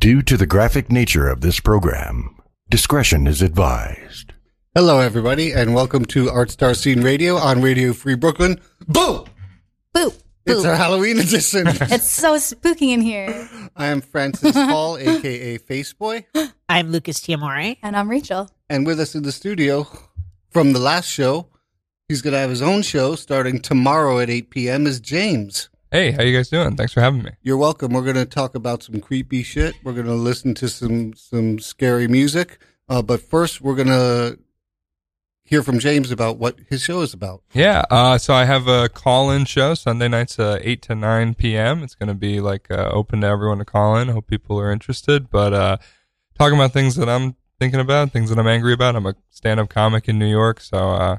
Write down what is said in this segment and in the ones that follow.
Due to the graphic nature of this program, discretion is advised. Hello, everybody, and welcome to Art Star Scene Radio on Radio Free Brooklyn. Boo! Boo! It's our Halloween edition. It's so spooky in here. I am Francis Hall, aka Faceboy, I'm Lucas Tiamore. And I'm Rachel. and with us in the studio from the last show, he's going to have his own show starting tomorrow at 8 p.m. is James. Hey, how you guys doing? Thanks for having me. You're welcome. We're going to talk about some creepy shit. We're going to listen to some some scary music. Uh, but first, we're going to hear from James about what his show is about. Yeah, uh, so I have a call-in show Sunday nights, uh, eight to nine p.m. It's going to be like uh, open to everyone to call in. Hope people are interested, but uh, talking about things that I'm thinking about, things that I'm angry about. I'm a stand-up comic in New York, so uh,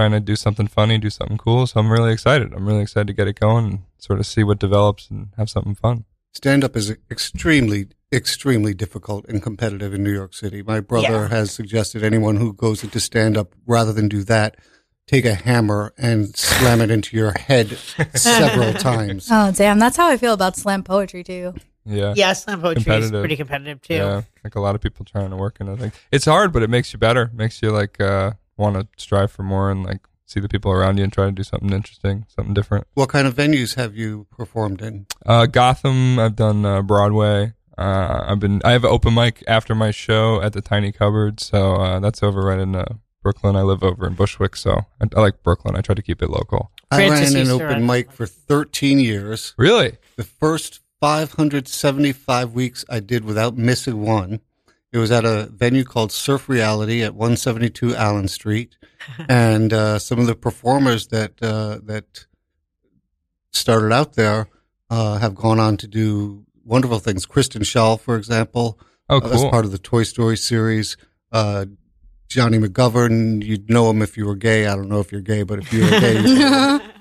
trying to do something funny, do something cool. So I'm really excited. I'm really excited to get it going and sort of see what develops and have something fun. Stand up is extremely, extremely difficult and competitive in New York City. My brother Yeah. has suggested anyone who goes into stand up, rather than do that, take a hammer and slam it into your head several times. Oh, damn. That's how I feel about slam poetry, too. Yeah. Yeah, slam poetry is pretty competitive too. Yeah, like a lot of people trying to work in. I think it's hard, but it makes you better. Makes you like uh, want to strive for more and like see the people around you and try to do something interesting, something different. What kind of venues have you performed in? Uh, Gotham, I've done uh, Broadway. Uh, I've been I have an open mic after my show at the Tiny Cupboard, so uh, that's over right in uh, Brooklyn. I live over in Bushwick, so I, I like Brooklyn. I try to keep it local. I Francis ran an open run- mic for 13 years. Really? The first 575 weeks I did without missing one. It was at a venue called Surf Reality at 172 Allen Street, and uh, some of the performers that uh, that started out there uh, have gone on to do wonderful things. Kristen Schaal, for example, Oh, uh, as part of the Toy Story series. Uh, Johnny McGovern, you'd know him if you were gay. I don't know if you're gay, but if you were gay, you'd-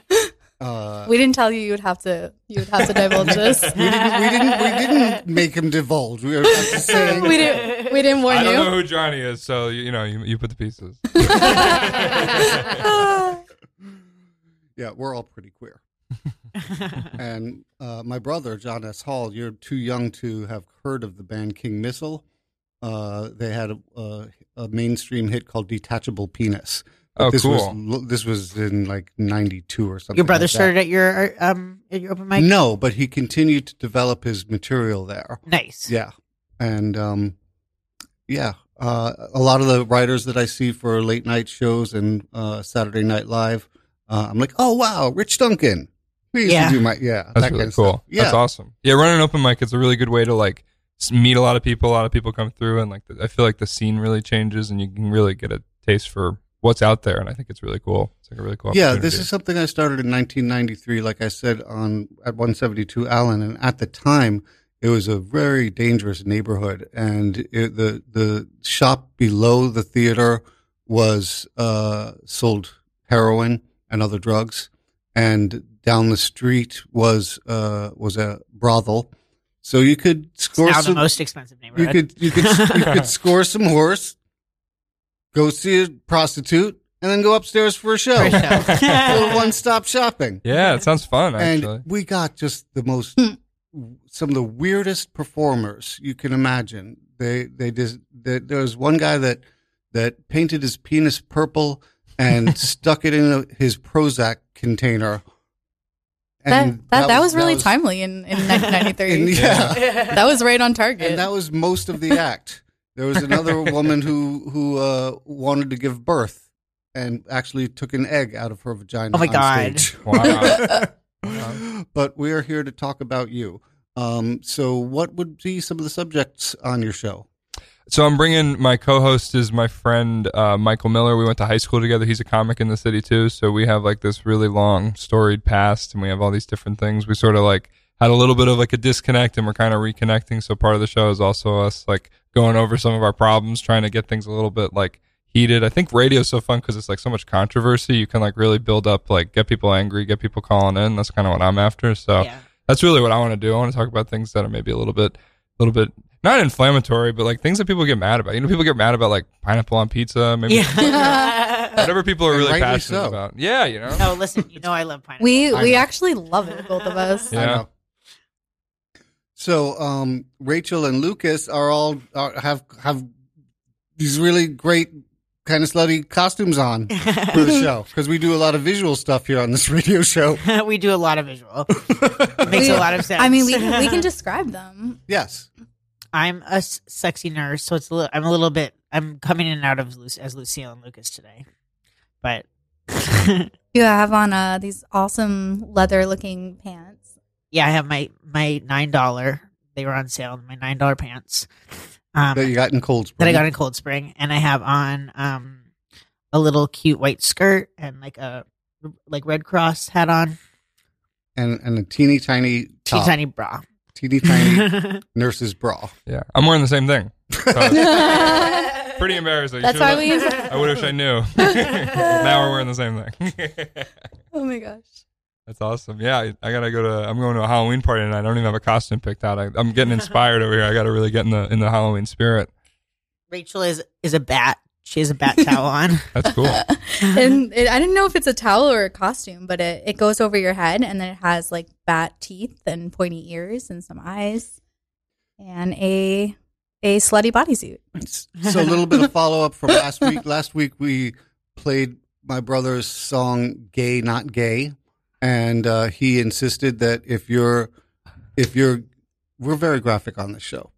uh, we didn't tell you you would have to you would have to divulge this. we didn't, we didn't, we didn't make him divulge. We were just saying. we didn't we didn't warn you. I don't you. know who Johnny is, so you, you know you, you put the pieces. Yeah, we're all pretty queer. and uh, my brother, John S. Hall, you're too young to have heard of the band King Missile. Uh, they had a, a, a mainstream hit called "Detachable Penis." But Oh, this cool. Was, this was in like '92 or something. Your brother like that. started at your um at your open mic. No, but he continued to develop his material there. Nice. Yeah, and um, yeah, uh, a lot of the writers that I see for late night shows and uh, Saturday Night Live, uh, I'm like, oh wow, Rich Duncan. We used Yeah. to do my yeah. That's that really kind of cool. stuff. Yeah, That's awesome. Yeah, running open mic is a really good way to like meet a lot of people. A lot of people come through, and like the, I feel like the scene really changes, and you can really get a taste for what's out there. And I think it's really cool. It's like a really cool. yeah. This is something I started in 1993, like I said on at 172 Allen, and at the time. It was a very dangerous neighborhood, and it, the the shop below the theater was uh, sold heroin and other drugs, and down the street was uh, was a brothel. So you could It's score now the some. most expensive neighborhood. You neighborhood. could you could you could score some horse, go see a prostitute, and then go upstairs for a show. For a show. a little one stop shopping. Yeah, it sounds fun. Actually, And we got just the most, hmm. some of the weirdest performers you can imagine. They they just there there was one guy that that painted his penis purple and stuck it in a, his Prozac container. that, that, that was really timely in, in 1993. and yeah, That was right on target. and that was most of the act. There was another woman who who uh, wanted to give birth and actually took an egg out of her vagina. Oh my on God. stage. Wow. but we are here to talk about you. Um, so, what would be some of the subjects on your show? So I'm bringing my co-host is my friend uh, Michael Miller. We went to high school together. He's a comic in the city too. So we have like this really long storied past, and we have all these different things. We sort of like had a little bit of like a disconnect, and we're kind of reconnecting. So part of the show is also us like going over some of our problems, trying to get things a little bit like heated. I think radio's so fun because it's like so much controversy. You can like really build up, like get people angry, get people calling in. That's kind of what I'm after. So Yeah. that's really what I want to do. I want to talk about things that are maybe a little bit, a little bit not inflammatory, but like things that people get mad about. You know, people get mad about like pineapple on pizza, maybe Yeah. whatever people are really passionate so. about. Yeah, you know. no, listen. You know I love pineapple. we I we know. actually love it, both of us. I Yeah. Know. So um, Rachel and Lucas are all are, have have these really great kind of slutty costumes on for the show because we do a lot of visual stuff here on this radio show. we do a lot of visual. It makes a lot of sense. I mean, we can, we can describe them. Yes. I'm a s- sexy nurse, so it's a little, I'm a little bit. I'm coming in and out of Luc- as Lucille and Lucas today, but You have on uh, these awesome leather looking pants. Yeah, I have my my nine dollar. They were on sale. My nine dollar pants. Um, That you got in Cold Spring. that I got in Cold Spring, and I have on um a little cute white skirt and like a like Red Cross hat on, and and a teeny tiny teeny tiny bra. teeny tiny nurse's bra. Yeah, I'm wearing the same thing. So it's pretty embarrassing. That's Should've- why we. I wish I knew. now we're wearing the same thing. oh my gosh. That's awesome. Yeah, I, I gotta go to. I'm going to a Halloween party tonight. I don't even have a costume picked out. I, I'm getting inspired over here. I gotta really get in the in the Halloween spirit. Rachel is is a bat. She has a bat towel on. That's cool. and it, I didn't know if it's a towel or a costume, but it, it goes over your head and then it has like bat teeth and pointy ears and some eyes and a a slutty bodysuit. So a little bit of follow up from last week. Last week we played my brother's song "Gay Not Gay," and uh, he insisted that if you're if you're we're very graphic on this show.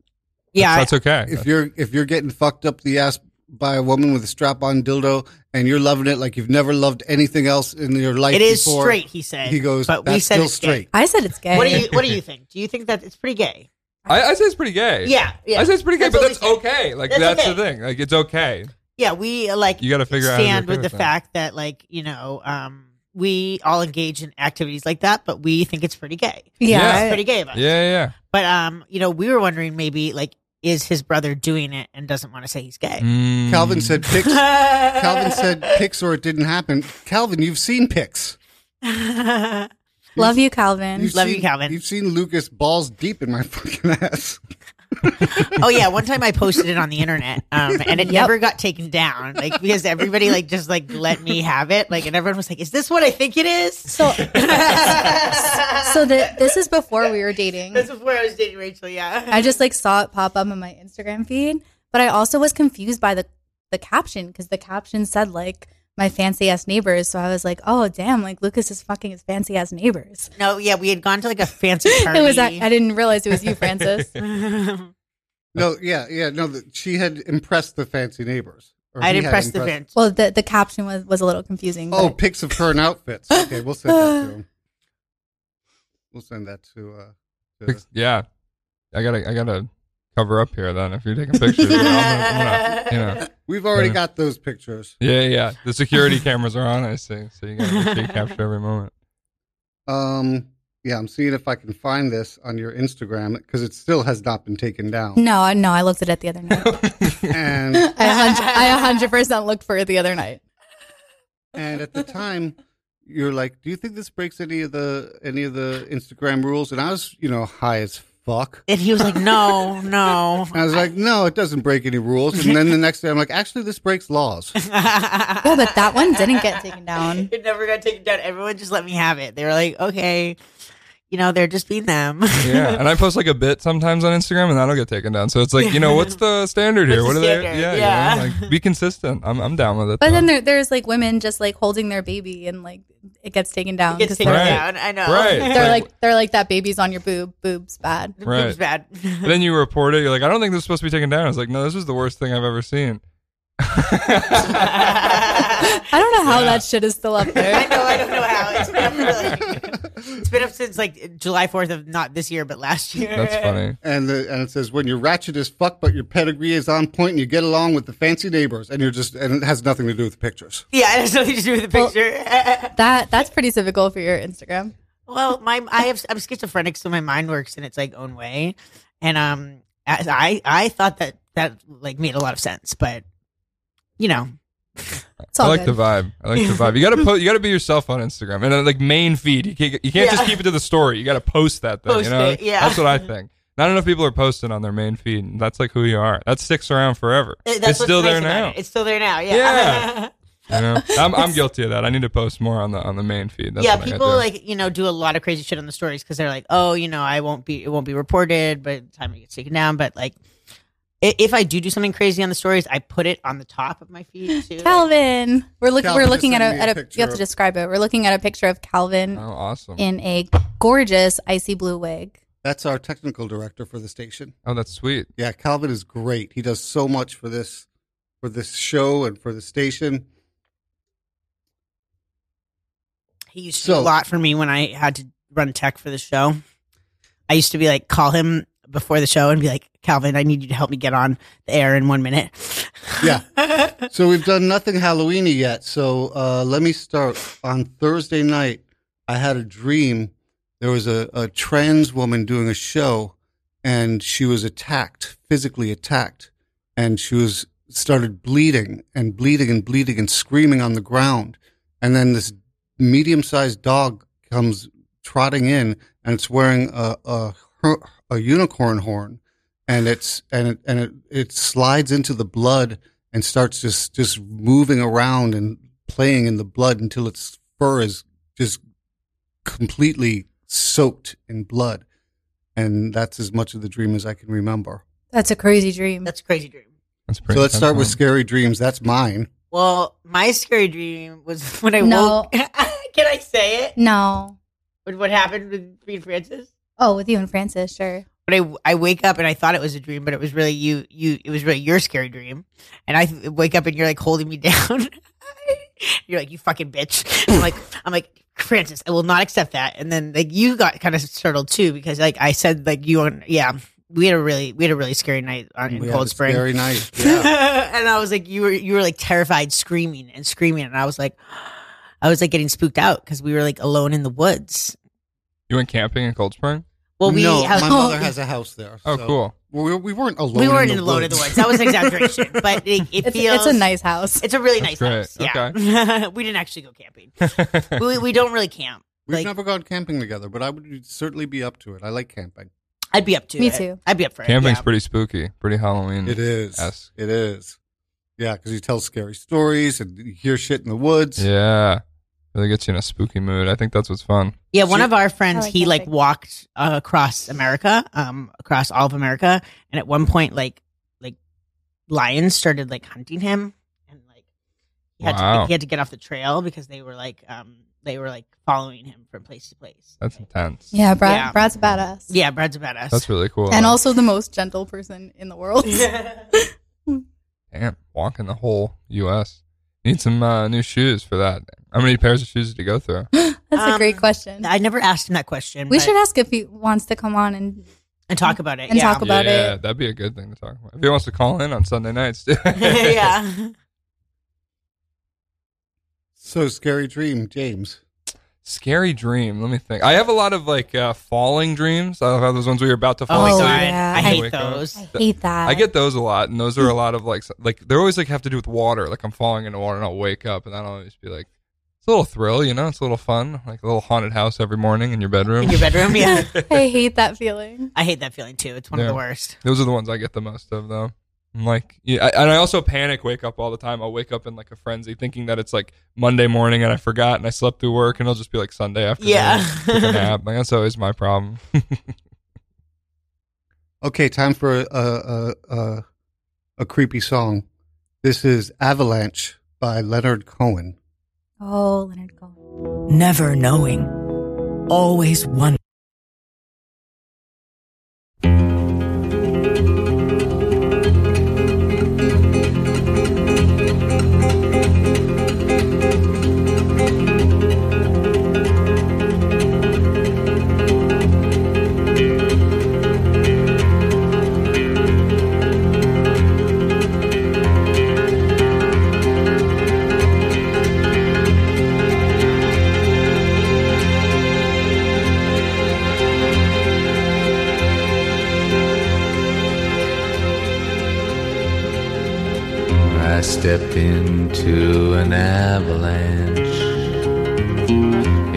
Yeah, That's okay. If you're if you're getting fucked up the ass by a woman with a strap on dildo and you're loving it like you've never loved anything else in your life it is before, straight. He said. He goes, but that's we said still it's gay. straight. I said it's gay. What do you What do you think? Do you think that it's pretty gay? I, I say it's pretty gay. Yeah, yeah. I say it's pretty gay, That's but that's okay. Like That's that's, okay. the thing. Like it's okay. Yeah, we uh, like You gotta figure out stand with the with that. fact that like you know um we all engage in activities like that, but we think it's pretty gay. Yeah. Yeah. It's pretty gay about it. Yeah, yeah. But um, you know, we were wondering maybe like is his brother doing it and doesn't want to say he's gay? Mm. Calvin said pics. Calvin said pics or it didn't happen. Calvin, you've seen pics. Love you, Calvin. You've Love you, seen- Calvin. You've seen Lucas balls deep in my fucking ass. oh yeah, one time I posted it on the internet, um, and it Yep. never got taken down, like because everybody like just like let me have it, like, and everyone was like, "Is this what I think it is?" So, so the, this is before we were dating. This is before I was dating Rachel. Yeah, I just like saw it pop up on my Instagram feed, but I also was confused by the the caption because the caption said like my fancy ass neighbors. So I was like, oh damn, like Lucas is fucking his fancy ass neighbors. no, yeah, we had gone to like a fancy party. It was I didn't realize it was you, Francis. No, yeah, yeah, no. The, she had impressed the fancy neighbors. Or I'd he had impressed the fans. well, the the caption was was a little confusing. Oh, but- pics of her in outfits. Okay, we'll send that to him. We'll send that to. Uh, to Yeah. I gotta I gotta cover up here then if you're taking pictures. you know, I'm gonna- I'm gonna- you know. we've already Yeah. got those pictures. Yeah, yeah. The security cameras are on, I see. So you gotta make sure you capture every moment. Um, yeah, I'm seeing if I can find this on your Instagram because it still has not been taken down. no, I- no, I looked at it the other night. and I a hundred- I a hundred percent looked for it the other night. and at the time, you're like, "Do you think this breaks any of the any of the Instagram rules?" And I was, you know, high as fuck. and he was like, "No, no." I was like, "No, it doesn't break any rules." And then the next day, I'm like, "Actually, this breaks laws." well, but that one didn't get taken down. It never got taken down. Everyone just let me have it. They were like, "Okay." You know, they're just being them. Yeah. And I post like a bit sometimes on Instagram and that'll get taken down. So it's like, you know, what's the standard here? What's what the are they standard? yeah, Yeah. you know, like be consistent. I'm I'm down with it. But though. then there, there's like women just like holding their baby and like it gets taken down. It gets 'cause taken they're, Right. down. I know. Right. they're like they're like that baby's on your boob. Boobs bad. It Right. was bad. Then you report it, you're like, I don't think this is supposed to be taken down. I was like, no, this is the worst thing I've ever seen. I don't know how Yeah. that shit is still up there. I know. I don't know how. It's been up for like, it's been up since like July Fourth of not this year, but last year. That's funny. And the, and it says when you're ratchet as fuck, but your pedigree is on point, and you get along with the fancy neighbors, and you're just and it has nothing to do with the pictures. Yeah, it has nothing to do with the Well- picture. That that's pretty typical for your Instagram. well, my I have I'm schizophrenic, so my mind works in its like own way, and um, I I thought that that like made a lot of sense, but you know, I like good. the vibe. I like the vibe. You gotta post. You gotta be yourself on Instagram and then, like main feed. You can't. You can't just keep it to the story. You gotta post that thing. Post you know. it, yeah. That's what I think. Not enough people are posting on their main feed. And that's like who you are. That sticks around forever. That's it's still nice there now. it. It's still there now. Yeah. Yeah. You know? I'm, I'm guilty of that. I need to post more on the on the main feed. That's yeah, what I gotta people like you know do a lot of crazy shit on the stories because they're like, oh, you know, I won't be, it won't be reported, but the time it gets taken down. But like, if I do do something crazy on the stories, I put it on the top of my feed too. Like, Calvin. We're looking. Calvin We're looking at just a, at a a. You have to describe it. We're looking at a picture of Calvin oh, awesome. in a gorgeous icy blue wig. That's our technical director for the station. oh, that's sweet. Yeah, Calvin is great. He does so much for this for this show and for the station. he used to do So- a lot for me when I had to run tech for the show. I used to be like, call him before the show and be like, Calvin, I need you to help me get on the air in one minute. Yeah. So we've done nothing Halloweeny yet. So uh, let me start. On Thursday night, I had a dream. There was a, a trans woman doing a show, and she was attacked, physically attacked, and she was started bleeding and bleeding and bleeding and screaming on the ground. And then this medium-sized dog comes trotting in, and it's wearing a a, a unicorn horn, and it's and it and it, it slides into the blood and starts just just moving around and playing in the blood until its fur is just completely soaked in blood. And that's as much of the dream as I can remember. That's a crazy dream. That's a crazy dream. That's pretty. So let's start with scary dreams. That's mine. Well, my scary dream was when I No. woke. Can I say it? no. What, what happened with me and Francis? Oh, with you and Francis, sure. But I, I wake up and I thought it was a dream, but it was really you. You, it was really your scary dream. And I th- wake up and you're like holding me down. you're like, you fucking bitch. I'm like, I'm like, Francis, I will not accept that. And then like you got kind of startled too because like I said like you on yeah we had a really we had a really scary night on, in We had Cold a Spring. Scary night. Yeah. and I was like, you were you were like terrified, screaming and screaming, and I was like, I was like getting spooked out because we were like alone in the woods. You went camping in Cold Spring? Well, we no, have, my mother has a house there. Oh, so cool. We, we weren't alone. we weren't in in the alone in the woods. That was an exaggeration, but it, it It's, feels it's a nice house. It's a really That's nice great. house. Yeah, we didn't actually go camping. we, we don't really camp. We've like- never gone camping together, but I would certainly be up to it. I like camping. I'd be up to Me it. too. I'd be up for Camping's it. yeah. pretty spooky, pretty Halloween. It is. Yes. It is. Yeah, because you tell scary stories and you hear shit in the woods. Yeah. Really gets you in a spooky mood. I think that's what's fun. Yeah, one of our friends, like he like camping. walked uh, across America, um, across all of America, and at one point, like, like lions started like hunting him, and like he had Wow. to he had to get off the trail because they were like um they were like following him from place to place. That's intense. yeah, Brad, Yeah. Brad's a badass. Yeah, Brad's about us. That's really cool. And also the most gentle person in the world. Damn, walking the whole U.S. Need some uh, new shoes for that. How many pairs of shoes did you go through? That's a Um, great question. I never asked him that question. we but- should ask if he wants to come on and and talk about it. and yeah. talk about yeah, it. that'd be a good thing to talk about. If he wants to call in on Sunday nights, too. yeah. So scary dream, James. Scary dream. Let me think. I have a lot of like uh, falling dreams. I have those ones where you're about to fall Oh Oh, asleep. god, yeah. I I hate wake up. those. I hate that. I get those a lot, and those are a lot of like like they're always like have to do with water. Like I'm falling into water, and I'll wake up, and I'll always be like, it's a little thrill, you know. It's a little fun, like a little haunted house every morning in your bedroom. In your bedroom, yeah. I hate that feeling. I hate that feeling too. It's one of the worst. Those are the ones I get the most of, though. I'm like, yeah, I, and I also panic, wake up all the time. I'll wake up in like a frenzy, thinking that it's like Monday morning and I forgot and I slept through work, and it'll just be like Sunday afternoon. Yeah. A nap. Like, that's always my problem. Okay, time for a a, a a creepy song. This is Avalanche by Leonard Cohen. Oh, Leonard Cohen. never knowing, always wondering.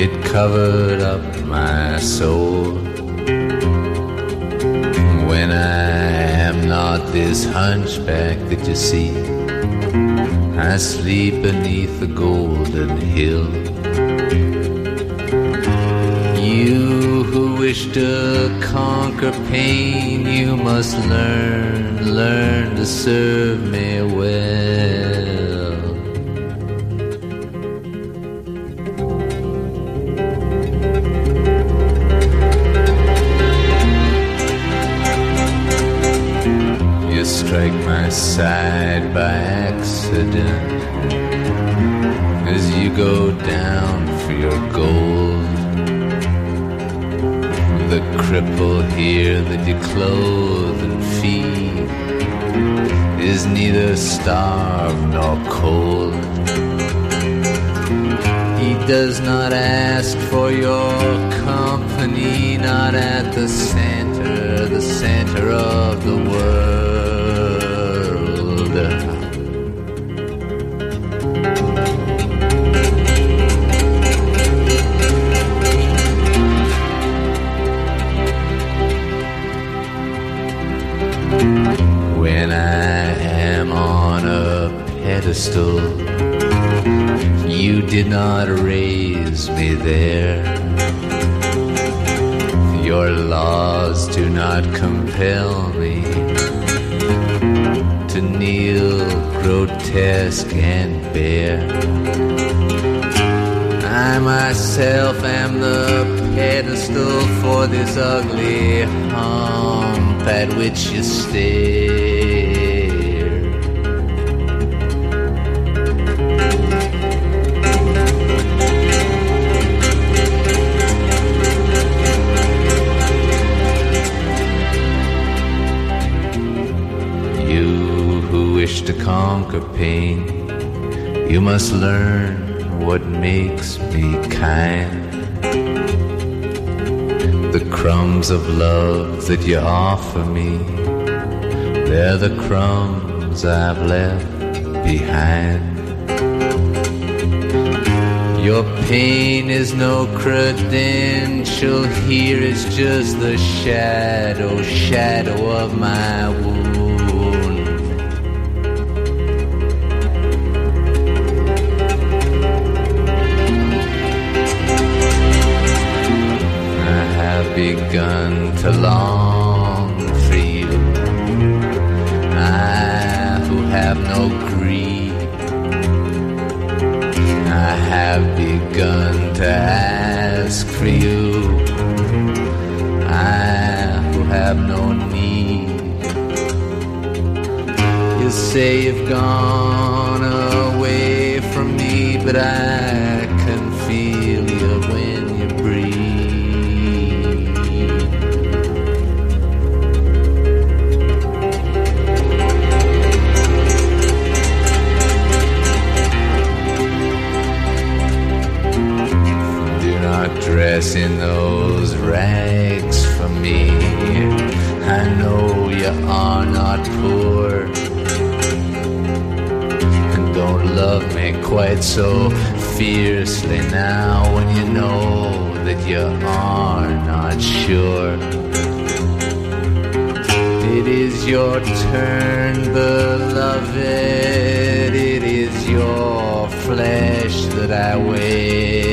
It covered up my soul. When I am not this hunchback that you see, I sleep beneath the golden hill. You who wish to conquer pain, you must learn, learn to serve me well. You clothe and feed is neither starved nor cold. He does not ask for your company, not at the center, the center of the world. You did not raise me there. Your laws do not compel me to kneel grotesque and bare. I myself am the pedestal for this ugly hump at which you stare. Conquer pain, you must learn what makes me kind. The crumbs of love that you offer me, they're the crumbs I've left behind. Your pain is no credential here, it's just the shadow, shadow of my wound. Begun to long for you. I who have no greed. I have begun to ask for you. I who have no need. You say you've gone away from me, but I quite so fiercely now when you know that you are not sure. It is your turn, beloved. It is your flesh that I wear.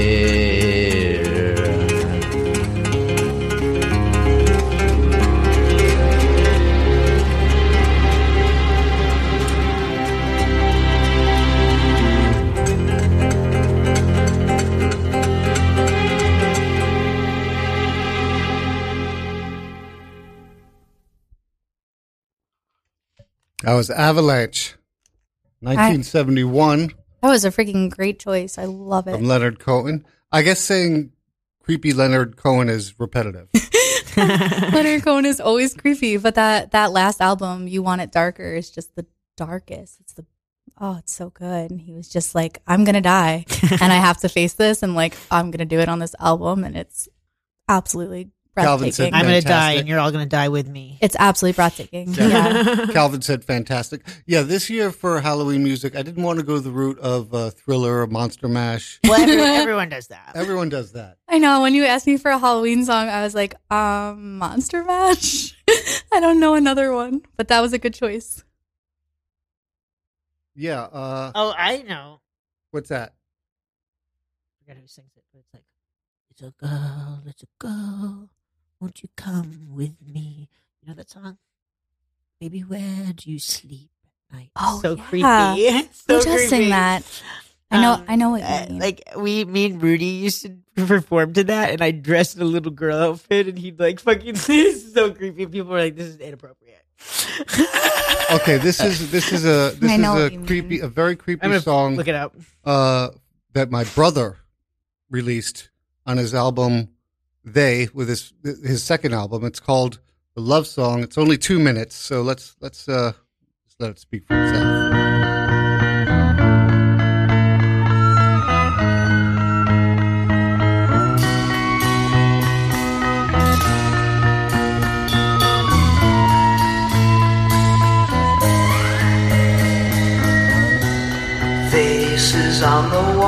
Was Avalanche, 1971 That was a freaking great choice. I love it. from Leonard Cohen. I guess saying creepy Leonard Cohen is repetitive. Leonard Cohen is always creepy, but that that last album, "You Want It Darker," is just the darkest. It's the oh, it's so good. And he was just like, "I'm gonna die, and I have to face this, and like I'm gonna do it on this album," and it's absolutely Calvin said. I'm gonna die, and you're all gonna die with me. It's absolutely breathtaking. Yeah. Calvin said fantastic. Yeah, this year for Halloween music, I didn't want to go the route of uh, Thriller or Monster Mash. Well, every- everyone does that. Everyone does that. I know. When you asked me for a Halloween song, I was like, um, Monster Mash. I don't know another one, but that was a good choice. Yeah. Uh, Oh, I know. what's that? I forget who sings it, but it's like, "It's a girl, it's a girl, won't you come with me?" You know that song? Baby, where do you sleep at night? Oh, so yeah. creepy. It's so Who does sing that? I know. Um, I know what you uh, like we, me and Rudy used to perform to that, and I dressed in a little girl outfit, and he'd like fucking. This is so creepy. People were like, "This is inappropriate." Okay, this is this is a this I is know a creepy, mean. a very creepy I'm song look it up. uh, that my brother released on his album "They" with his his second album. It's called "The Love Song." It's only two minutes, so let's let's uh, let's let it speak for itself. On the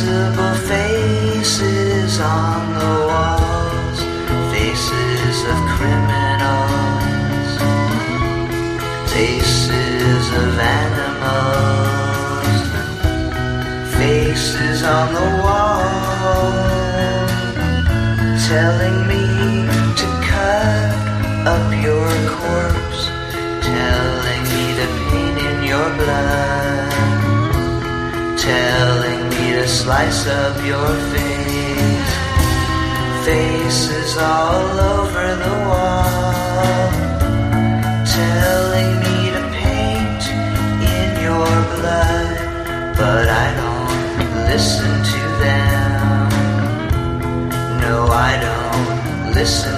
invisible faces on the walls, faces of criminals, faces of animals, faces on the wall, telling me to cut up your corpse, telling me to paint in your blood, to slice up your face, faces all over the wall, telling me to paint in your blood, but I don't listen to them. No, I don't listen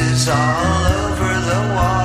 Faces all over the wall,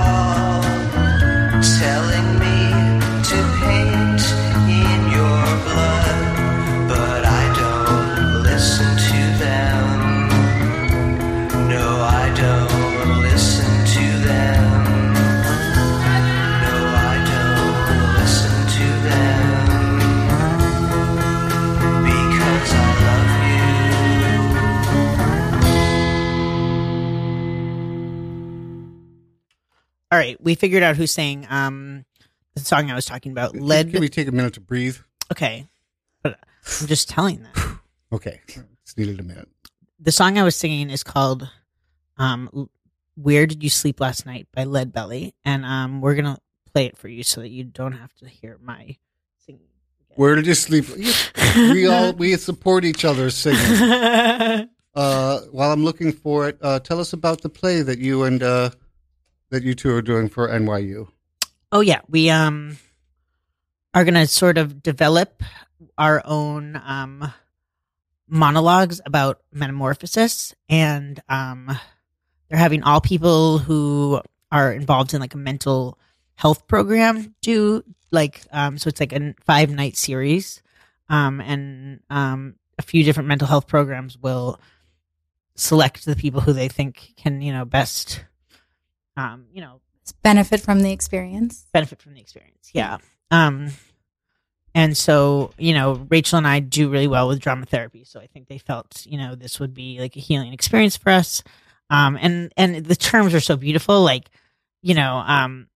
we figured out who sang um the song I was talking about. Led. Can we take a minute to breathe? Okay, but I'm just telling them. Okay, it's needed a minute. the song I was singing is called um "Where Did You Sleep Last Night" by Lead Belly, and um we're gonna play it for you so that you don't have to hear my singing. Where did you sleep? We all we support each other singing. Uh, while I'm looking for it, uh, tell us about the play that you and uh, that you two are doing for NYU. oh yeah, we um are gonna sort of develop our own um monologues about metamorphosis, and um they're having all people who are involved in like a mental health program do like um so it's like a five night series um and um a few different mental health programs will select the people who they think can you know best um you know Benefit from the experience. benefit from the experience yeah. um and so you know rachel and i do really well with drama therapy so i think they felt you know this would be like a healing experience for us. Um and and the terms are so beautiful like you know um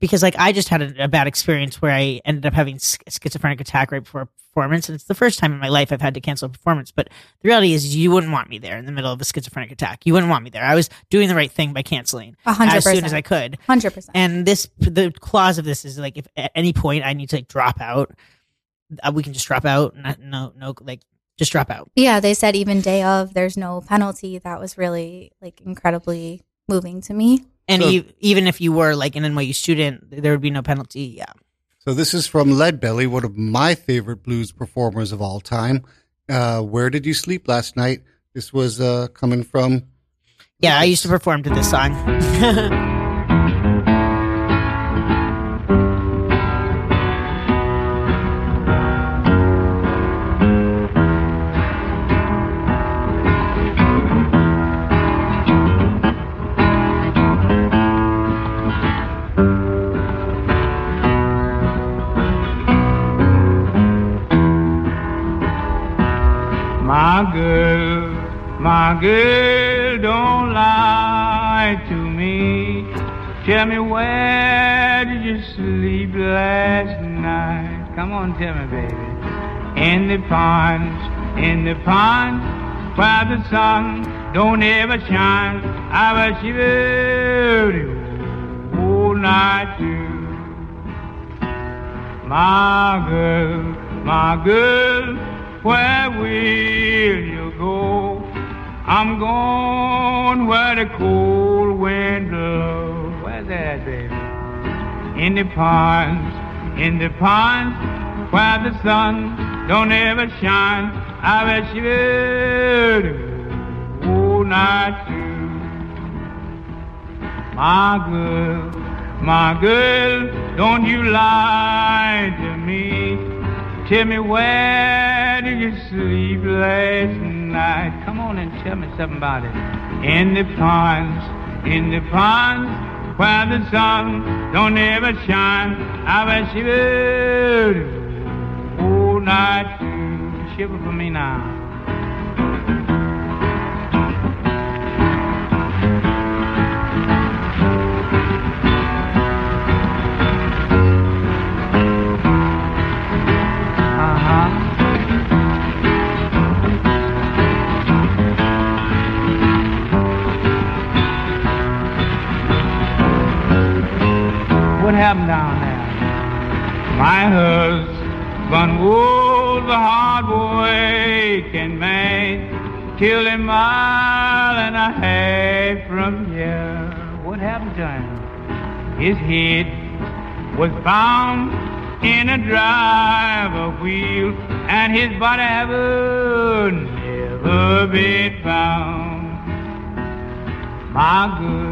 because like i just had a, a bad experience where i ended up having sch- schizophrenic attack right before a performance and it's the first time in my life i've had to cancel a performance but the reality is you wouldn't want me there in the middle of a schizophrenic attack you wouldn't want me there i was doing the right thing by canceling A hundred as soon as i could Hundred percent. and this, the clause of this is like, if at any point I need to like drop out, uh, we can just drop out. Not, no, no, like just drop out. Yeah, they said even day of, there's no penalty. That was really like incredibly moving to me. And So- e- even if you were like an NYU student, there would be no penalty. Yeah. So this is from Leadbelly, one of my favorite blues performers of all time. Uh, Where did you sleep last night? This was uh, coming from. Yeah. I used to perform to this song. my girl, don't lie to me. Tell me where did you sleep last night? Come on, tell me, baby. In the ponds, in the ponds, where the sun don't ever shine. I was shivering all night too. My girl, my girl, where will you go? I'm going where the cold wind blows. Where's that, baby? In the ponds, in the ponds, where the sun don't ever shine. I bet you will all night too. My girl, my girl, don't you lie to me. Tell me where did you sleep last night? Come on and tell me something about it. In the ponds, in the ponds, where the sun don't ever shine. I will all night. Shiver for me now. Happened down there? My husband was a hard working man, killed a mile and a half from here. What happened to him? His head was bound in a driver wheel, and his body ever never been found. My girl,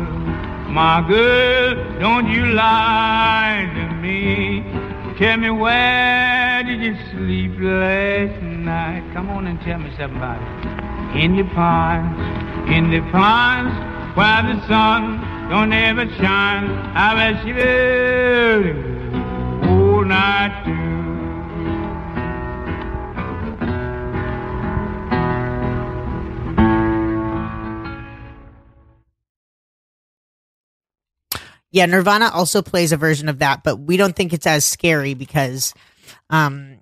my girl, don't you lie to me. Tell me where did you sleep last night? Come on and tell me something about it. In the ponds, in the ponds, where the sun don't ever shine. I bet you all night Yeah, Nirvana also plays a version of that, but we don't think it's as scary because um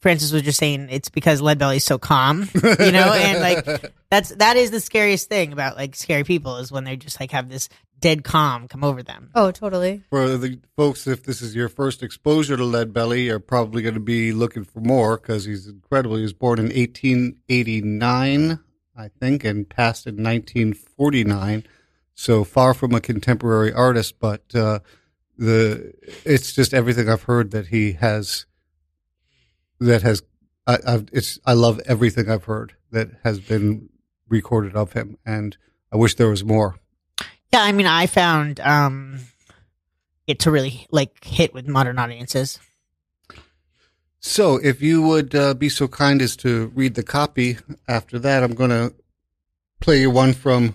Francis was just saying it's because Lead Belly's so calm, you know, and like that's that is the scariest thing about like scary people is when they just like have this dead calm come over them. Oh, totally. For the folks, if this is your first exposure to Lead Belly, you're probably going to be looking for more because he's incredible. He was born in 1889, I think, and passed in 1949. So far from a contemporary artist, but uh, the it's just everything I've heard that he has that has I, I've, it's I love everything I've heard that has been recorded of him, and I wish there was more. Yeah, I mean, I found um it to really like hit with modern audiences. So, if you would uh, be so kind as to read the copy after that, I'm going to play you one from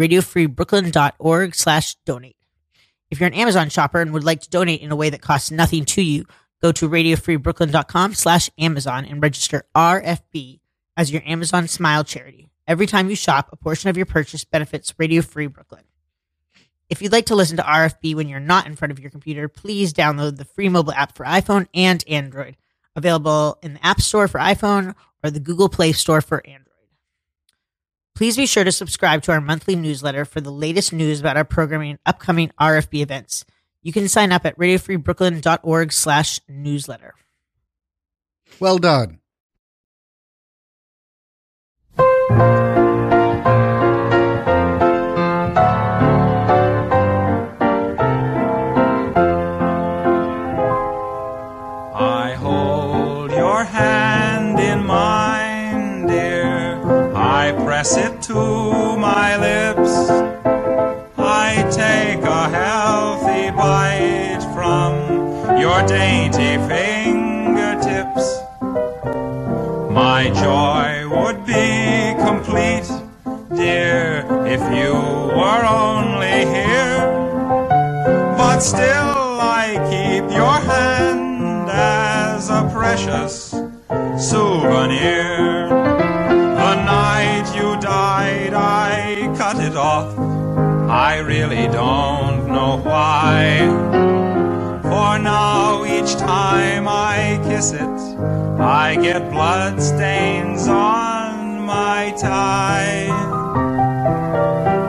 radiofreebrooklyn.org slash donate. If you're an Amazon shopper and would like to donate in a way that costs nothing to you, go to radiofreebrooklyn.com slash Amazon and register RFB as your Amazon Smile charity. Every time you shop, a portion of your purchase benefits Radio Free Brooklyn. If you'd like to listen to RFB when you're not in front of your computer, please download the free mobile app for iPhone and Android, available in the App Store for iPhone or the Google Play Store for Android. Please be sure to subscribe to our monthly newsletter for the latest news about our programming and upcoming RFB events. You can sign up at radiofreebrooklyn.org slash newsletter. Well done. Press it to my lips. I take a healthy bite from your dainty fingertips. My joy would be complete, dear, if you were only here. But still, I keep your hand as a precious souvenir. I cut it off. I really don't know why. For now, each time I kiss it, I get blood stains on my tie.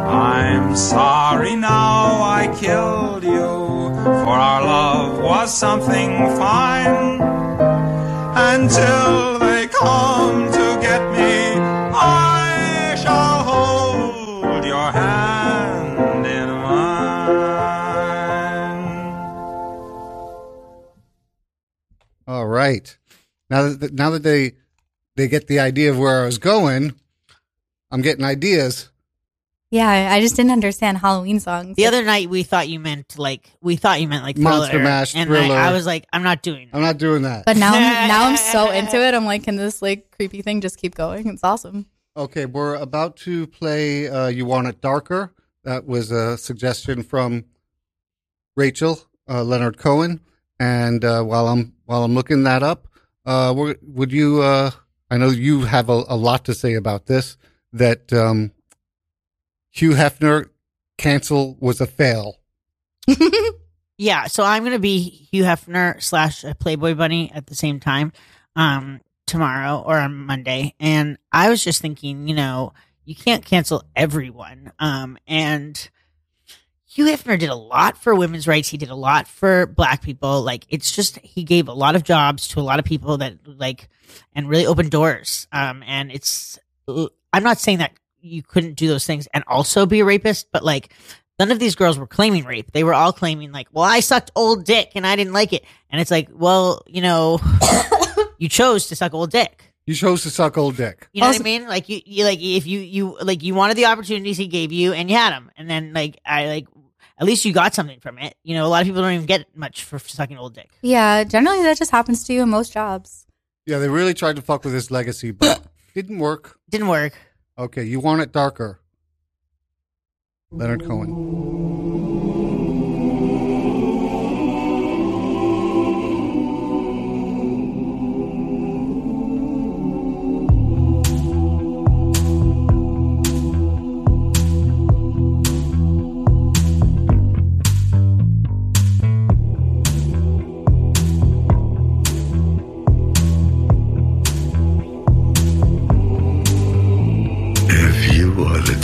I'm sorry now I killed you, for our love was something fine. Until they come to get me, All right. Now that now that they they get the idea of where I was going, I'm getting ideas. Yeah, I I just didn't understand Halloween songs. The other night we thought you meant like we thought you meant like Monster Mash, and Thriller. I, I was like, I'm not doing. That. I'm not doing that. But now, I'm, now I'm so into it. I'm like, can this like creepy thing just keep going? It's awesome. Okay, we're about to play uh, You Want It Darker. That was a suggestion from Rachel uh, Leonard Cohen. And uh, while I'm while I'm looking that up, uh, would you? Uh, I know you have a, a lot to say about this. That um, Hugh Hefner cancel was a fail. Yeah, so I'm gonna be Hugh Hefner slash Playboy Bunny at the same time um, tomorrow or on Monday, and I was just thinking, you know, you can't cancel everyone, um, and Hugh Hefner did a lot for women's rights. He did a lot for Black people. Like it's just he gave a lot of jobs to a lot of people that like and really opened doors. Um, and it's I'm not saying that you couldn't do those things and also be a rapist, but like none of these girls were claiming rape. They were all claiming like, well, I sucked old dick and I didn't like it. And it's like, well, you know, you chose to suck old dick. You chose to suck old dick. You know Also- what I mean? Like you, you like if you you like you wanted the opportunities he gave you and you had them, and then like I like at least you got something from it. You know, a lot of people don't even get much for sucking old dick. Yeah, generally that just happens to you in most jobs. Yeah, they really tried to fuck with his legacy, but didn't work. Didn't work. Okay, you want it darker. Leonard Cohen.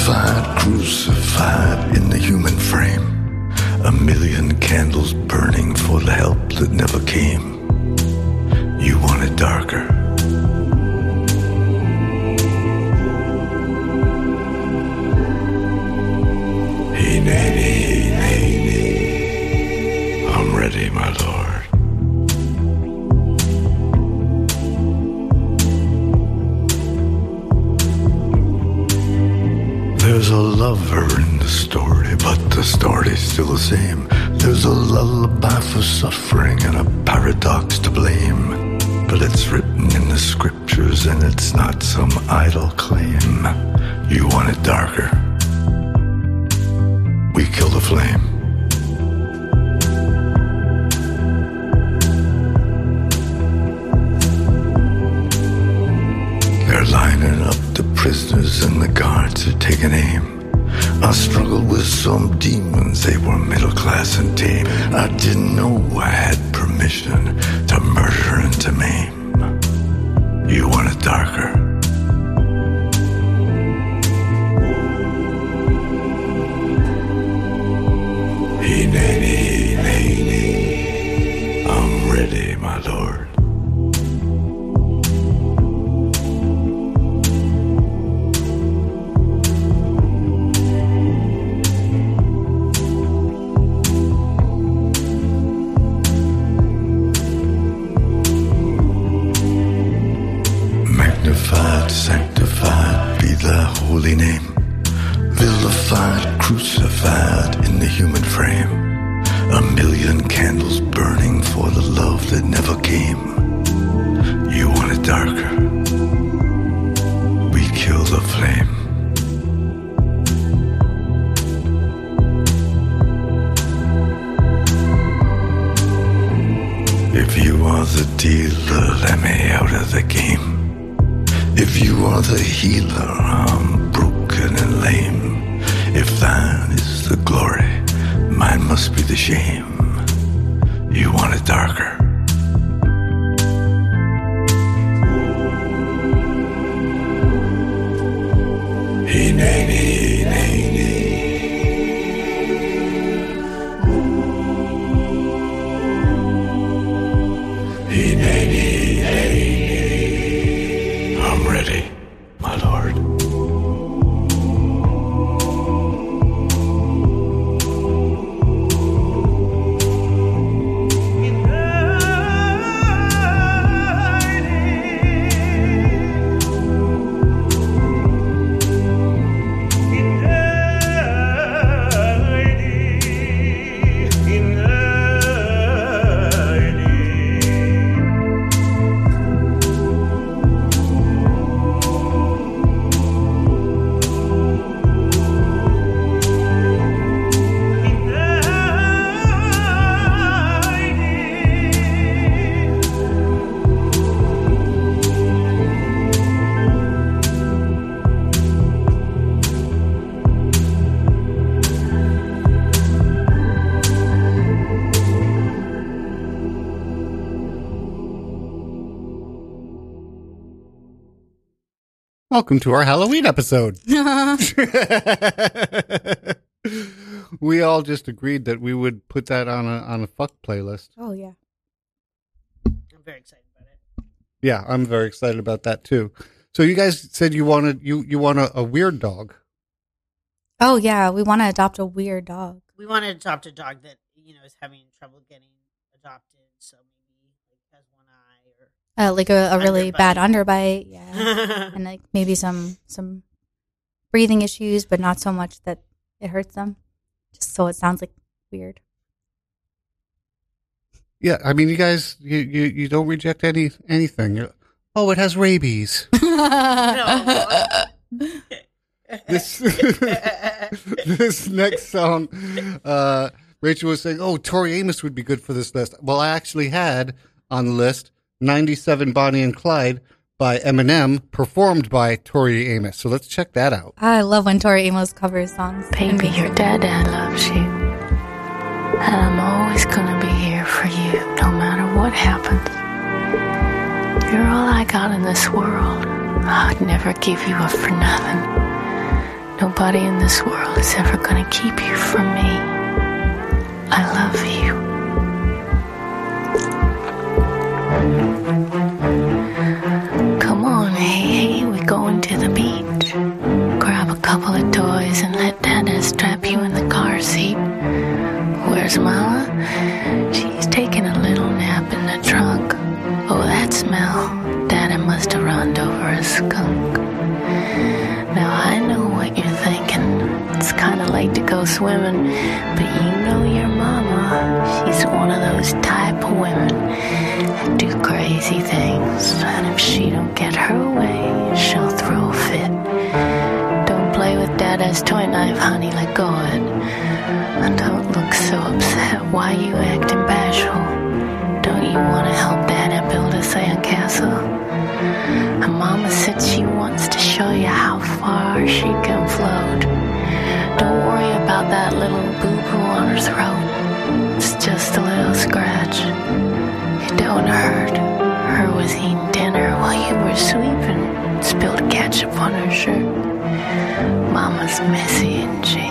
Vilified, crucified in the human frame. A million candles burning for the help that never came. Welcome to our Halloween episode. we all just agreed that we would put that on a on a fuck playlist. oh yeah. I'm very excited about it. Yeah, I'm very excited about that too. So you guys said you wanted you you want a, a weird dog. Oh yeah, we want to adopt a weird dog. We want to adopt a dog that you know is having trouble getting adopted, so maybe like has one eye or Uh, like a, a really Underbite. bad underbite, yeah, and like maybe some some breathing issues, but not so much that it hurts them. Just so it sounds like weird. Yeah, I mean you guys you you, you don't reject any anything. You're, oh, it has rabies. this this next song, uh, Rachel was saying, "Oh, Tori Amos would be good for this list." Well, I actually had on the list '97 Bonnie and Clyde by Eminem, performed by Tori Amos. So let's check that out. Ah, I love when Tori Amos covers songs. Baby, your dad loves you. And I'm always gonna be here for you, no matter what happens. You're all I got in this world. I'd never give you up for nothing. Nobody in this world is ever gonna keep you from me. I love you. Of toys and let Dada strap you in the car seat. Where's Mama? She's taking a little nap in the trunk. Oh, that smell. Dada must have run over a skunk. Now I know what you're thinking. It's kind of late to go swimming, but you know your mama. She's one of those type of women that do crazy things, and if she don't get her way, she'll throw Dada's toy knife, honey. Let go. And don't look so upset. Why you acting bashful? Don't you want to help Dada build a sandcastle? And Mama said she wants to show you how far she can float. Don't worry about that little boo-boo on her throat. It's just a little scratch. It don't hurt. Her was eating dinner while you were sweeping. Spilled ketchup on her shirt. Mama's messy, isn't she?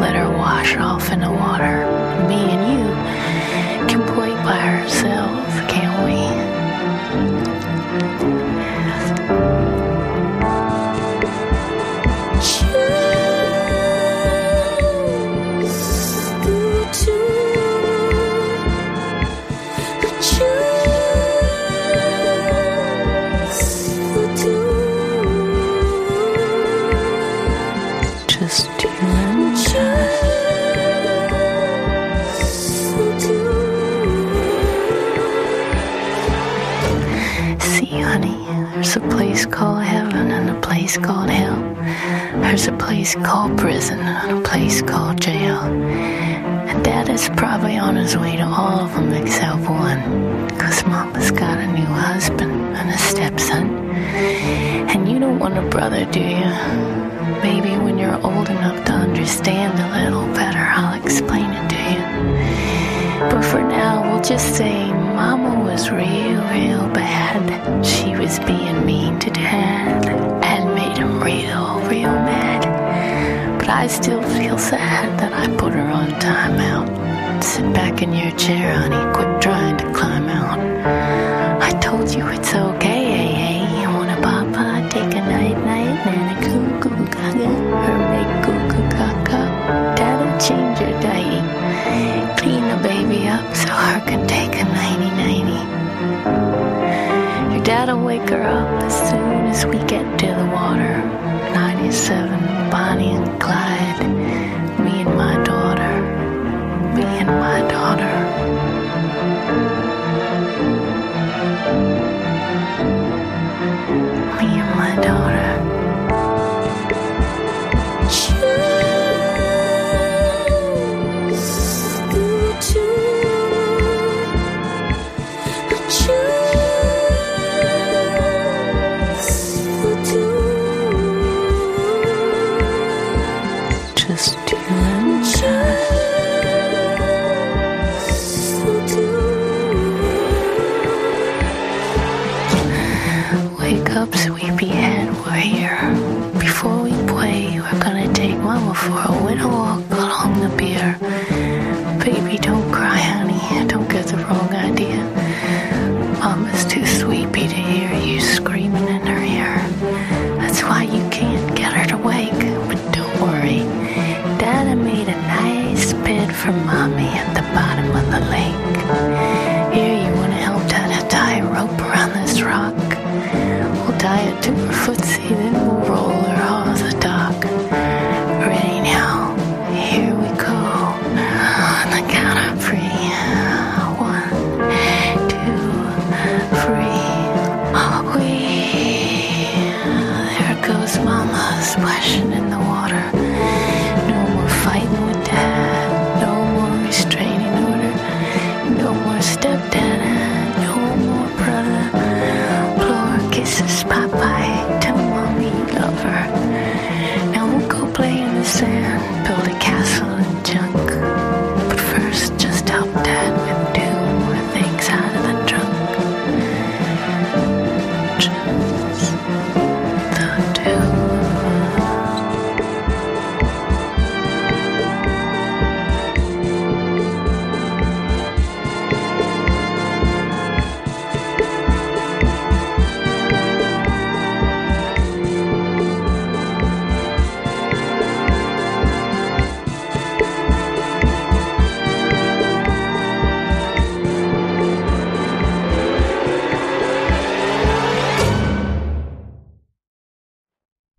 Let her wash off in the water. Me and you can play by ourselves, can't we? There's a place called heaven and a place called hell. There's a place called prison and a place called jail. And Dad is probably on his way to all of them except one. Cause Mama's got a new husband and a stepson. And you don't want a brother, do you? Maybe when you're old enough to understand a little better, I'll explain it to you. But for now, we'll just say Mama was real, real bad. She was being mean to Dad and made him real, real mad. But I still feel sad that I put her on timeout. Sit back in your chair, honey. Quit trying to climb out. I told you it's okay, hey, hey. You wanna papa? Take a night, night, and a goo goo gaga. Make goo goo gaga. Dad'll change your diet. Clean the baby up so her can take a Dad'll wake her up as soon as we get to the water. 97, Bonnie and Clyde. Me and my daughter. Me and my daughter. Me and my daughter.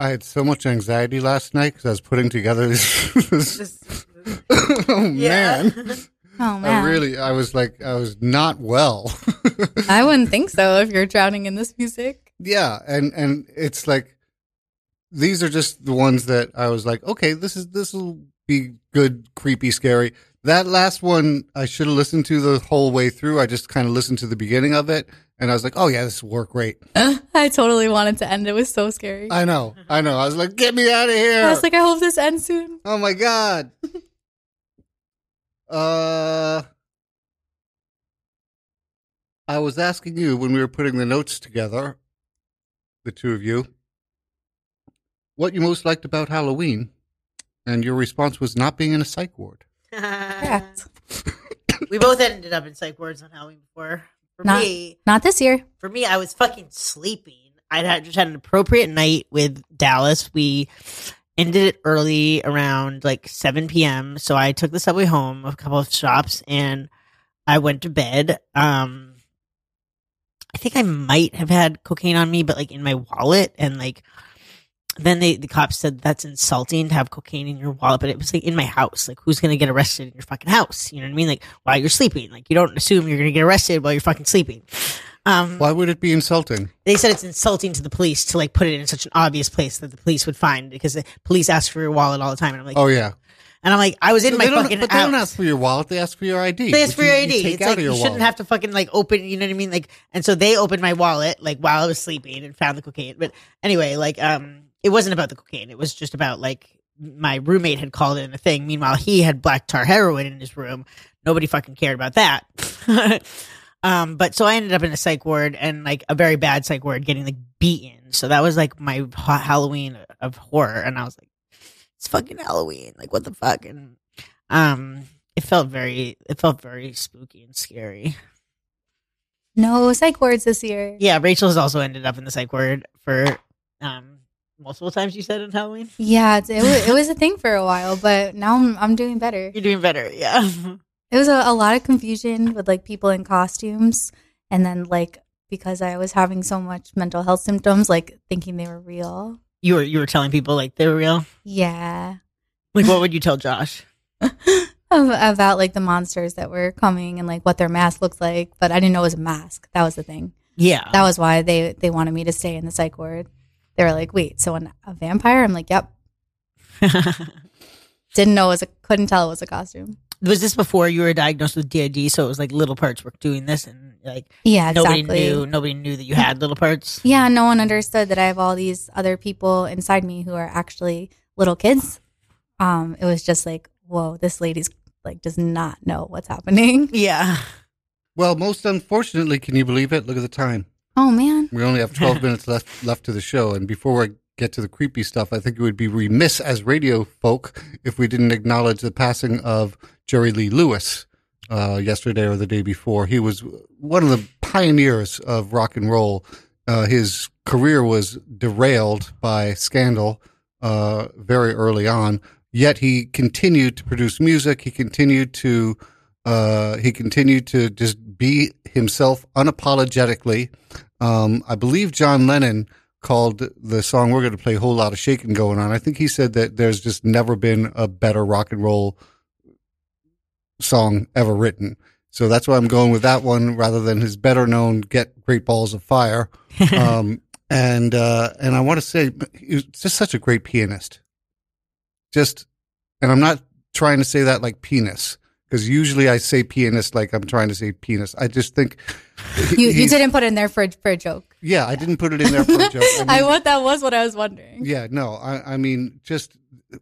I had so much anxiety last night because I was putting together this. this- oh Yeah. man! Oh man! I man, really, I was like, I was not well. I wouldn't think so if you're drowning in this music. yeah, and and it's like these are just the ones that I was like, okay, this is this will be good, creepy, scary. That last one I should have listened to the whole way through. I just kind of listened to the beginning of it, and I was like, oh yeah, this will work great. I totally wanted to end. It was so scary. I know, I know. I was like, get me out of here. I was like, I hope this ends soon. Oh my god. uh I was asking you when we were putting the notes together, the two of you, what you most liked about Halloween, and your response was not being in a psych ward. We both ended up in psych wards on Halloween before. For Not, me, not this year. for me, I was fucking sleeping. I had just had an appropriate night with Dallas. We ended it early around like 7 p.m. So I took the subway home, a couple of stops, and I went to bed. Um, I think I might have had cocaine on me, but like in my wallet, and like then they the cops said that's insulting to have cocaine in your wallet, but it was like in my house. Like who's gonna get arrested in your fucking house? You know what I mean? Like while you're sleeping, like you don't assume you're gonna get arrested while you're fucking sleeping. Um, Why would it be insulting? they said it's insulting to the police to like put it in such an obvious place that the police would find because the police ask for your wallet all the time. And I'm like, Oh yeah. and I'm like, I was in my they don't, fucking. but they don't ask for your wallet. They ask for your ID. They ask for your you- ID. You take it's like you shouldn't have to fucking like open. You know what I mean? Like, and so they opened my wallet like while I was sleeping and found the cocaine. But anyway, like, um, it wasn't about the cocaine. It was just about like my roommate had called in a thing. Meanwhile, he had black tar heroin in his room. Nobody fucking cared about that. um, but so I ended up in a psych ward and like a very bad psych ward, getting like beaten. So that was like my ha- Halloween of horror, and I was like, it's fucking Halloween. Like, what the fuck? And um, it felt very, it felt very spooky and scary. No psych wards this year. Yeah, Rachel has also ended up in the psych ward for um multiple times. You said on Halloween. Yeah, it's, it, was, it was a thing for a while, but now I'm, I'm doing better. You're doing better, yeah. It was a, a lot of confusion with like people in costumes, and then like because I was having so much mental health symptoms, like thinking they were real. You were you were telling people like they were real. Yeah, Like, what would you tell Josh? About like the monsters that were coming and like what their mask looks like, but I didn't know it was a mask. That was the thing. Yeah, That was why they they wanted me to stay in the psych ward. They were like, "Wait, so an, a vampire?" I'm like, "Yep." Didn't know it was a couldn't tell it was a costume. was this before you were diagnosed with DID? So it was like little parts were doing this, and like Yeah, nobody knew nobody knew that you had little parts. Yeah, no one understood that I have all these other people inside me who are actually little kids. Um, it was just like, whoa, this lady's like does not know what's happening. Yeah, Well, most unfortunately, can you believe it? Look at the time. Oh man. We only have 12 minutes left left to the show, and before I get to the creepy stuff, I think it would be remiss as radio folk if we didn't acknowledge the passing of Jerry Lee Lewis uh, yesterday or the day before. He was one of the pioneers of rock and roll. Uh, his career was derailed by scandal uh, very early on. Yet he continued to produce music. He continued to uh, he continued to just be himself unapologetically. Um, I believe John Lennon called the song we're going to play a "Whole Lot of Shaking" going on. I think he said that there's just never been a better rock and roll song ever written. So that's why I'm going with that one rather than his better known "Get Great Balls of Fire." Um, and uh, and I want to say he was just such a great pianist. Just, and I'm not trying to say that like penis because usually I say pianist like I'm trying to say penis. I just think You, you didn't put it in there for for a joke. Yeah, I didn't put it in there for a joke. I I what that was what I was wondering. yeah, no, I, I mean, just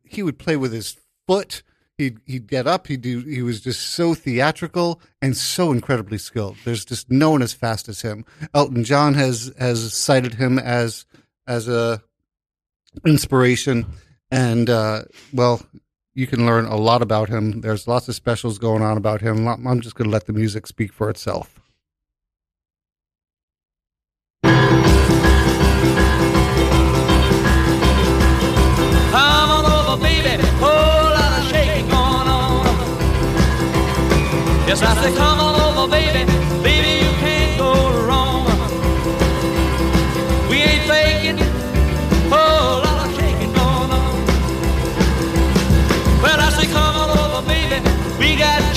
he would play with his foot. He'd he'd get up. He'd do. He was just so theatrical and so incredibly skilled. There's just no one as fast as him. Elton John has has cited him as as a inspiration, and uh, well, you can learn a lot about him. There's lots of specials going on about him. I'm just going to let the music speak for itself. Yes, I say, come on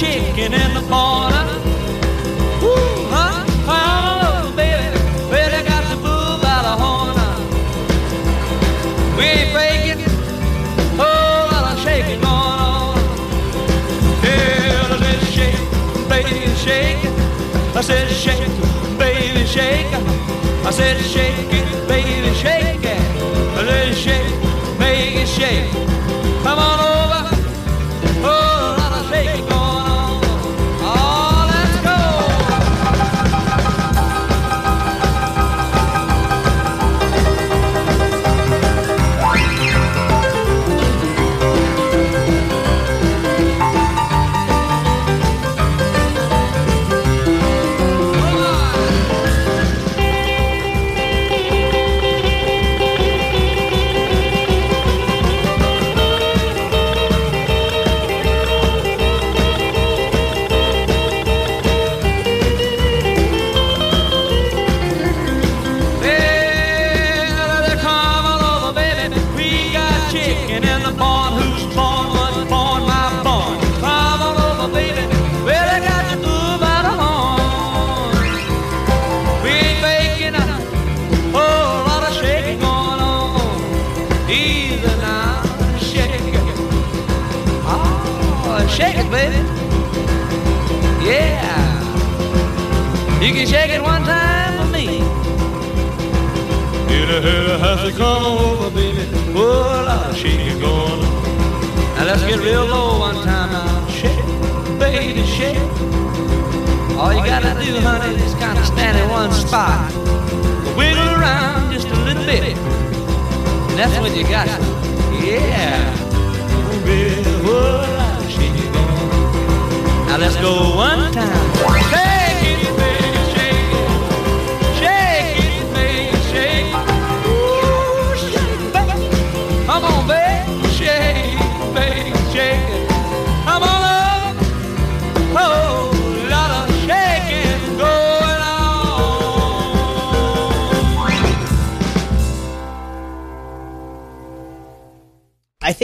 chicken in the corner. Huh? On over, baby. Got the bull by the horn. We oh, of shaking going on. Yeah, shake, baby, shake. I said shake, baby, shake. I said shake it, baby, shake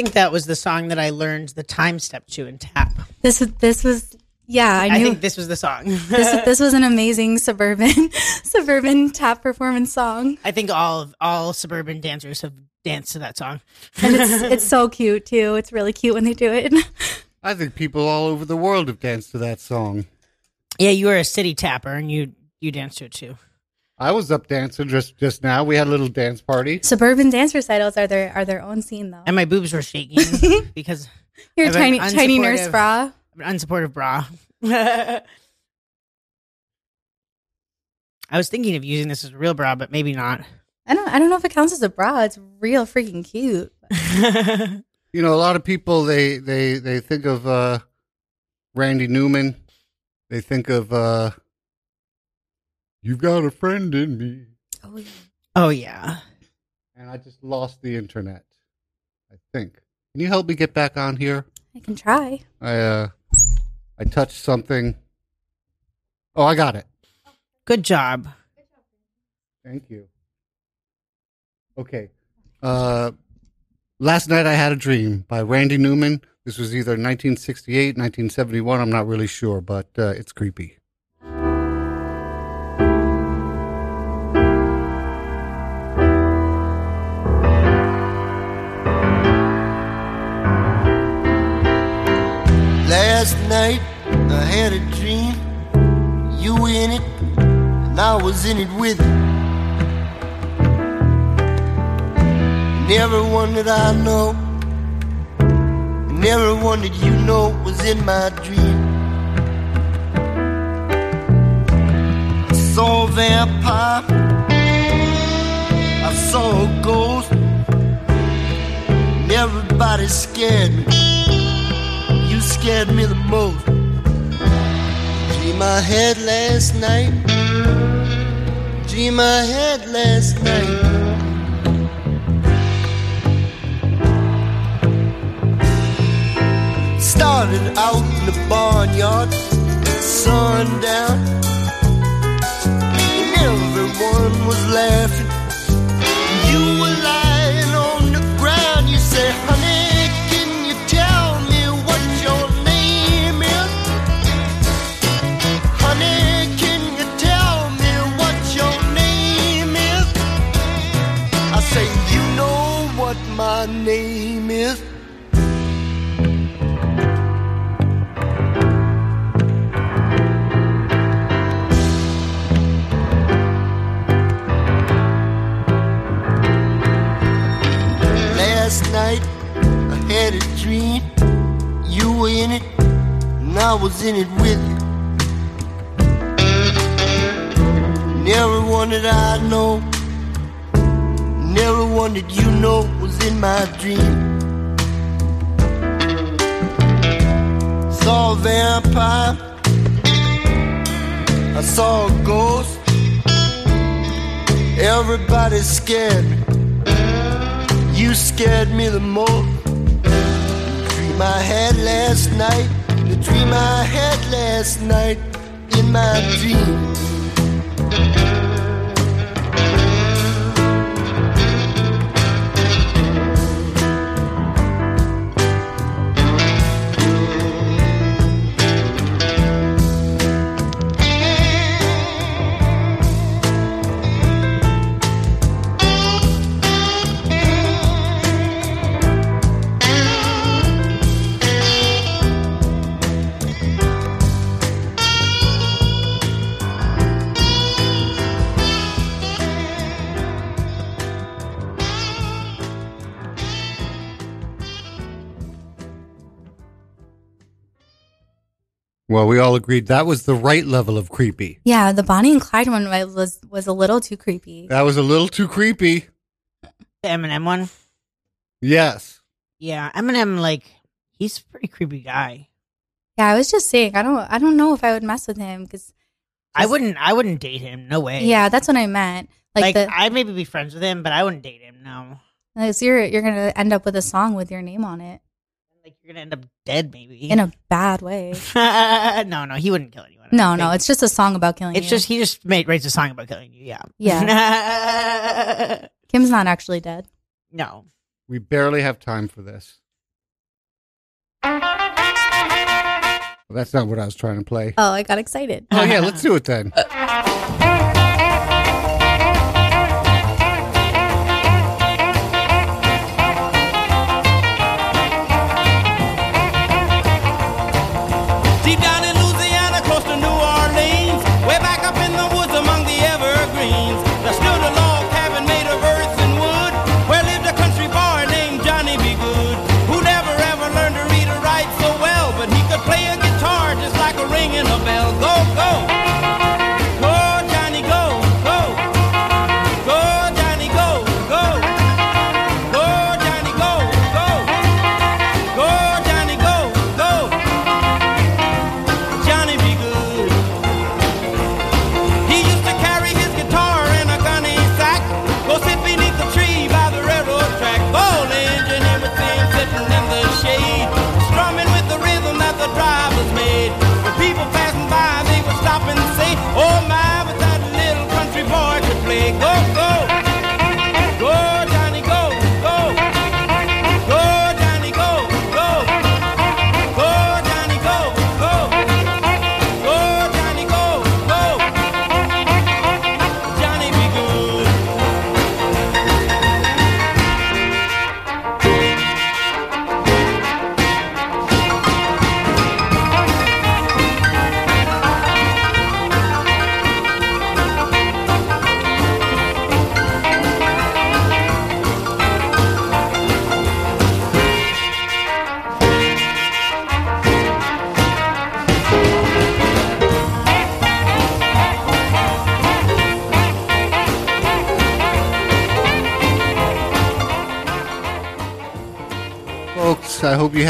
think that was the song that I learned the time step to in tap. This was this was yeah. I I, knew think this was the song. this this was an amazing suburban suburban tap performance song, I think all of all suburban dancers have danced to that song. and it's it's so cute too. It's really cute when they do it. I think people all over the world have danced to that song. Yeah, you were a city tapper and you you danced to it too. I was up dancing just just now. We had a little dance party. Suburban dance recitals are their are their own scene though. And my boobs were shaking because Your I tiny tiny nurse bra. unsupportive bra. I was thinking of using this as a real bra, but maybe not. I don't I don't know if it counts as a bra. It's real freaking cute. You know, a lot of people they they they think of uh Randy Newman. They think of uh You've got a friend in me. Oh yeah. Oh yeah. And I just lost the internet. I think. Can you help me get back on here? I can try. I uh I touched something. Oh, I got it. Good job. Thank you. Okay. Uh Last Night I Had a Dream by Randy Newman. This was either 1968, 1971, I'm not really sure, but uh, it's creepy. Had a dream, you were in it, and I was in it with you. And everyone that I know, and everyone that you know was in my dream. I saw a vampire, I saw a ghost, and everybody scared me you scared me the most. I had last night. Dream I had last night. Started out in the barnyard, sundown, and everyone was laughing. I was in it with you. And everyone that I know, and everyone that you know was in my dream. Saw a vampire, I saw a ghost. Everybody scared me. You scared me the most. Dream I had last night, dream I had last night in my dream. Well, we all agreed that was the right level of creepy. Yeah, the Bonnie and Clyde one was was a little too creepy. That was a little too creepy. The Eminem one. Yes. Yeah, Eminem, like he's a pretty creepy guy. Yeah, I was just saying, I don't, I don't know if I would mess with him because, I wouldn't. I wouldn't date him. No way. yeah, that's what I meant. Like, Like, the, I'd maybe be friends with him, but I wouldn't date him. No. like, so you're you're gonna end up with a song with your name on it Like you're gonna end up dead, maybe. in a bad way. no, no, he wouldn't kill anyone. No, no, it's just a song about killing you. It's you. just he just made writes a song about killing you. Yeah. Yeah. Kim's not actually dead. no. We barely have time for this. Well, that's not what I was trying to play. Oh, I got excited. Oh, yeah, let's do it then.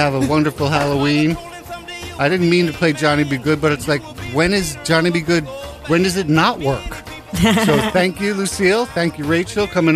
have a wonderful Halloween. I didn't mean to play Johnny B. Goode, but it's like, when is Johnny B. Goode? When does it not work? so thank you, Lucille. Thank you, Rachel. Coming